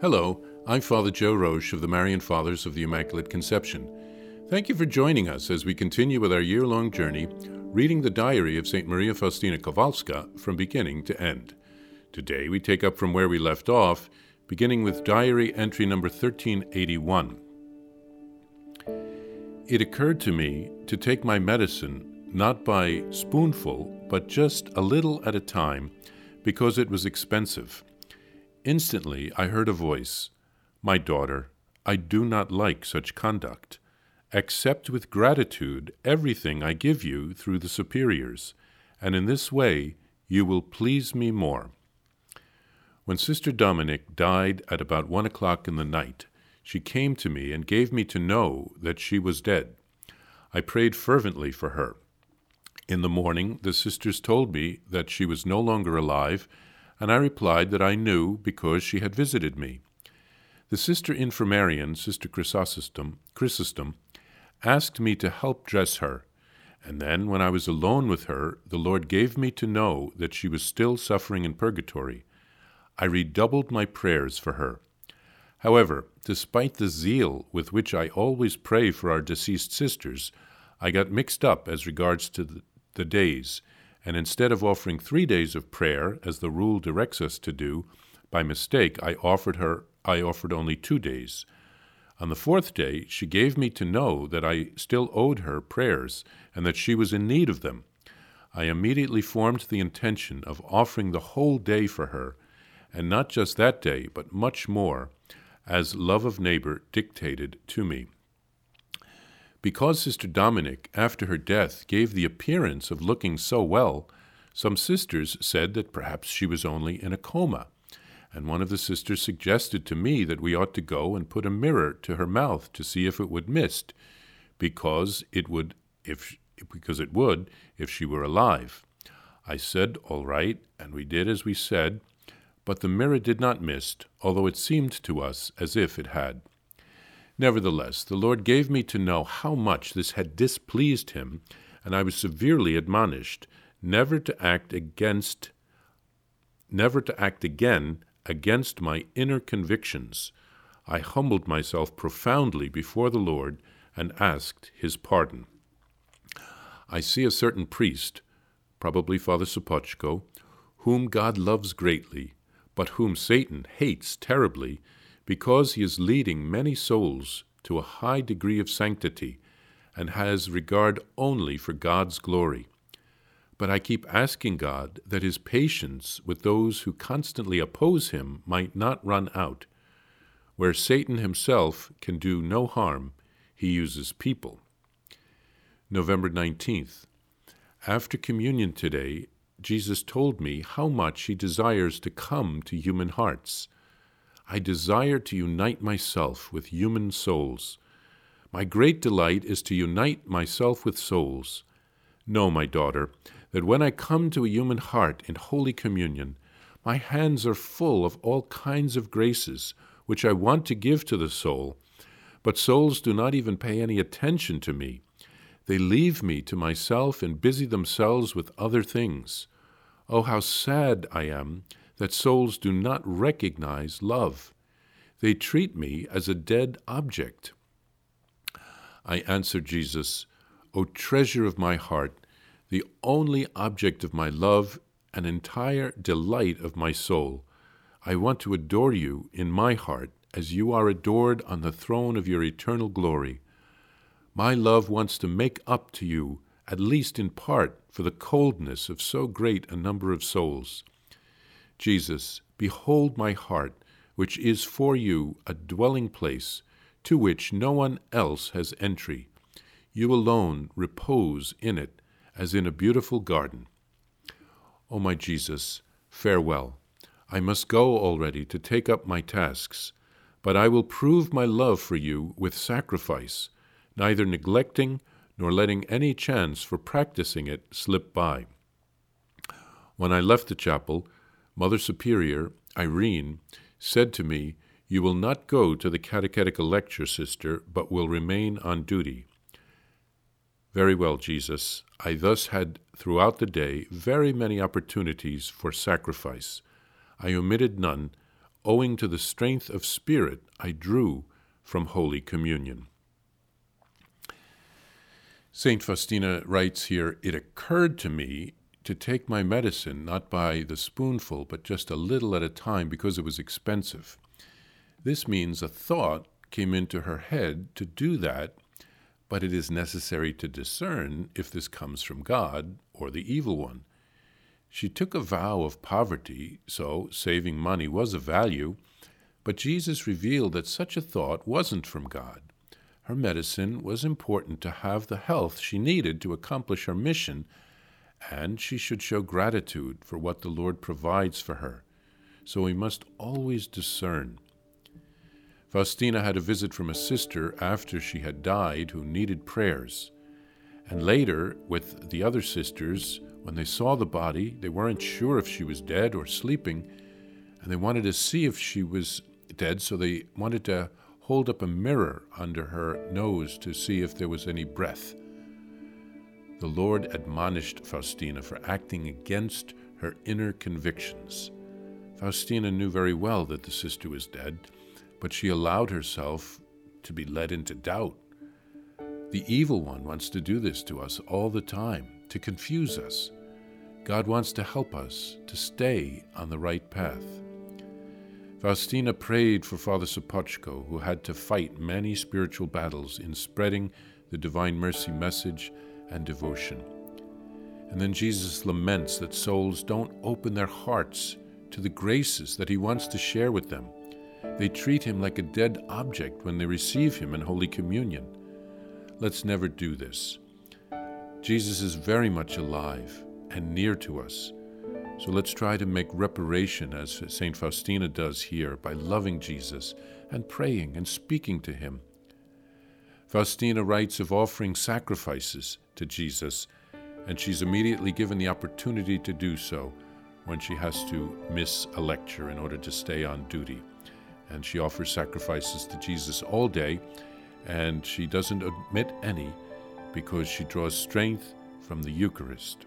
Hello, I'm Father Joe Roesch of the Marian Fathers of the Immaculate Conception. Thank you for joining us as we continue with our year long journey reading the diary of St. Maria Faustina Kowalska from beginning to end. Today we take up from where we left off, beginning with diary entry number 1381. It occurred to me to take my medicine not by spoonful, but just a little at a time, because it was expensive. Instantly I heard a voice My daughter, I do not like such conduct. Accept with gratitude everything I give you through the superiors, and in this way you will please me more. When Sister Dominic died at about one o'clock in the night, she came to me and gave me to know that she was dead. I prayed fervently for her. In the morning, the sisters told me that she was no longer alive, and I replied that I knew because she had visited me. The sister infirmarian, Sister Chrysostom, Chrysostom, asked me to help dress her, and then, when I was alone with her, the Lord gave me to know that she was still suffering in purgatory. I redoubled my prayers for her. However, despite the zeal with which I always pray for our deceased sisters, I got mixed up as regards to the, the days, and instead of offering three days of prayer, as the rule directs us to do, by mistake I offered her I offered only two days. On the fourth day, she gave me to know that I still owed her prayers and that she was in need of them. I immediately formed the intention of offering the whole day for her, and not just that day, but much more, as love of neighbor dictated to me. Because Sister Dominic, after her death, gave the appearance of looking so well, some sisters said that perhaps she was only in a coma and one of the sisters suggested to me that we ought to go and put a mirror to her mouth to see if it would mist, because it would if because it would if she were alive. I said all right, and we did as we said, but the mirror did not mist, although it seemed to us as if it had. Nevertheless, the Lord gave me to know how much this had displeased him, and I was severely admonished never to act against never to act again against my inner convictions, I humbled myself profoundly before the Lord and asked his pardon. I see a certain priest, probably Father Sopoćko, whom God loves greatly, but whom Satan hates terribly, because he is leading many souls to a high degree of sanctity and has regard only for God's glory. But I keep asking God that his patience with those who constantly oppose him might not run out. Where Satan himself can do no harm, he uses people. November 19th. After communion today, Jesus told me how much he desires to come to human hearts. I desire to unite myself with human souls. My great delight is to unite myself with souls. Know, my daughter, that when I come to a human heart in Holy Communion, my hands are full of all kinds of graces which I want to give to the soul, but souls do not even pay any attention to me. They leave me to myself and busy themselves with other things. Oh, how sad I am that souls do not recognize love. They treat me as a dead object. I answered Jesus, O treasure of my heart, the only object of my love and entire delight of my soul. I want to adore you in my heart as you are adored on the throne of your eternal glory. My love wants to make up to you, at least in part, for the coldness of so great a number of souls. Jesus, behold my heart, which is for you a dwelling place, to which no one else has entry. You alone repose in it as in a beautiful garden. O my Jesus, farewell. I must go already to take up my tasks, but I will prove my love for you with sacrifice, neither neglecting nor letting any chance for practicing it slip by. When I left the chapel, Mother Superior, Irene, said to me, You will not go to the catechetical lecture, sister, but will remain on duty. Very well, Jesus. I thus had throughout the day very many opportunities for sacrifice. I omitted none, owing to the strength of spirit I drew from Holy Communion. St. Faustina writes here It occurred to me to take my medicine not by the spoonful, but just a little at a time because it was expensive. This means a thought came into her head to do that, but it is necessary to discern if this comes from God or the evil one. She took a vow of poverty, so saving money was a value, but Jesus revealed that such a thought wasn't from God. Her medicine was important to have the health she needed to accomplish her mission, and she should show gratitude for what the Lord provides for her. So we must always discern. Faustina had a visit from a sister after she had died who needed prayers. And later, with the other sisters, when they saw the body, they weren't sure if she was dead or sleeping, and they wanted to see if she was dead, so they wanted to hold up a mirror under her nose to see if there was any breath. The Lord admonished Faustina for acting against her inner convictions. Faustina knew very well that the sister was dead, but she allowed herself to be led into doubt. The evil one wants to do this to us all the time, to confuse us. God wants to help us to stay on the right path. Faustina prayed for Father Sopocko, who had to fight many spiritual battles in spreading the Divine Mercy message and devotion. And then Jesus laments that souls don't open their hearts to the graces that he wants to share with them. They treat him like a dead object when they receive him in Holy Communion. Let's never do this. Jesus is very much alive and near to us so let's try to make reparation as St. Faustina does here by loving Jesus and praying and speaking to him. Faustina writes of offering sacrifices to Jesus, and she's immediately given the opportunity to do so when she has to miss a lecture in order to stay on duty. And she offers sacrifices to Jesus all day, and she doesn't omit any because she draws strength from the Eucharist.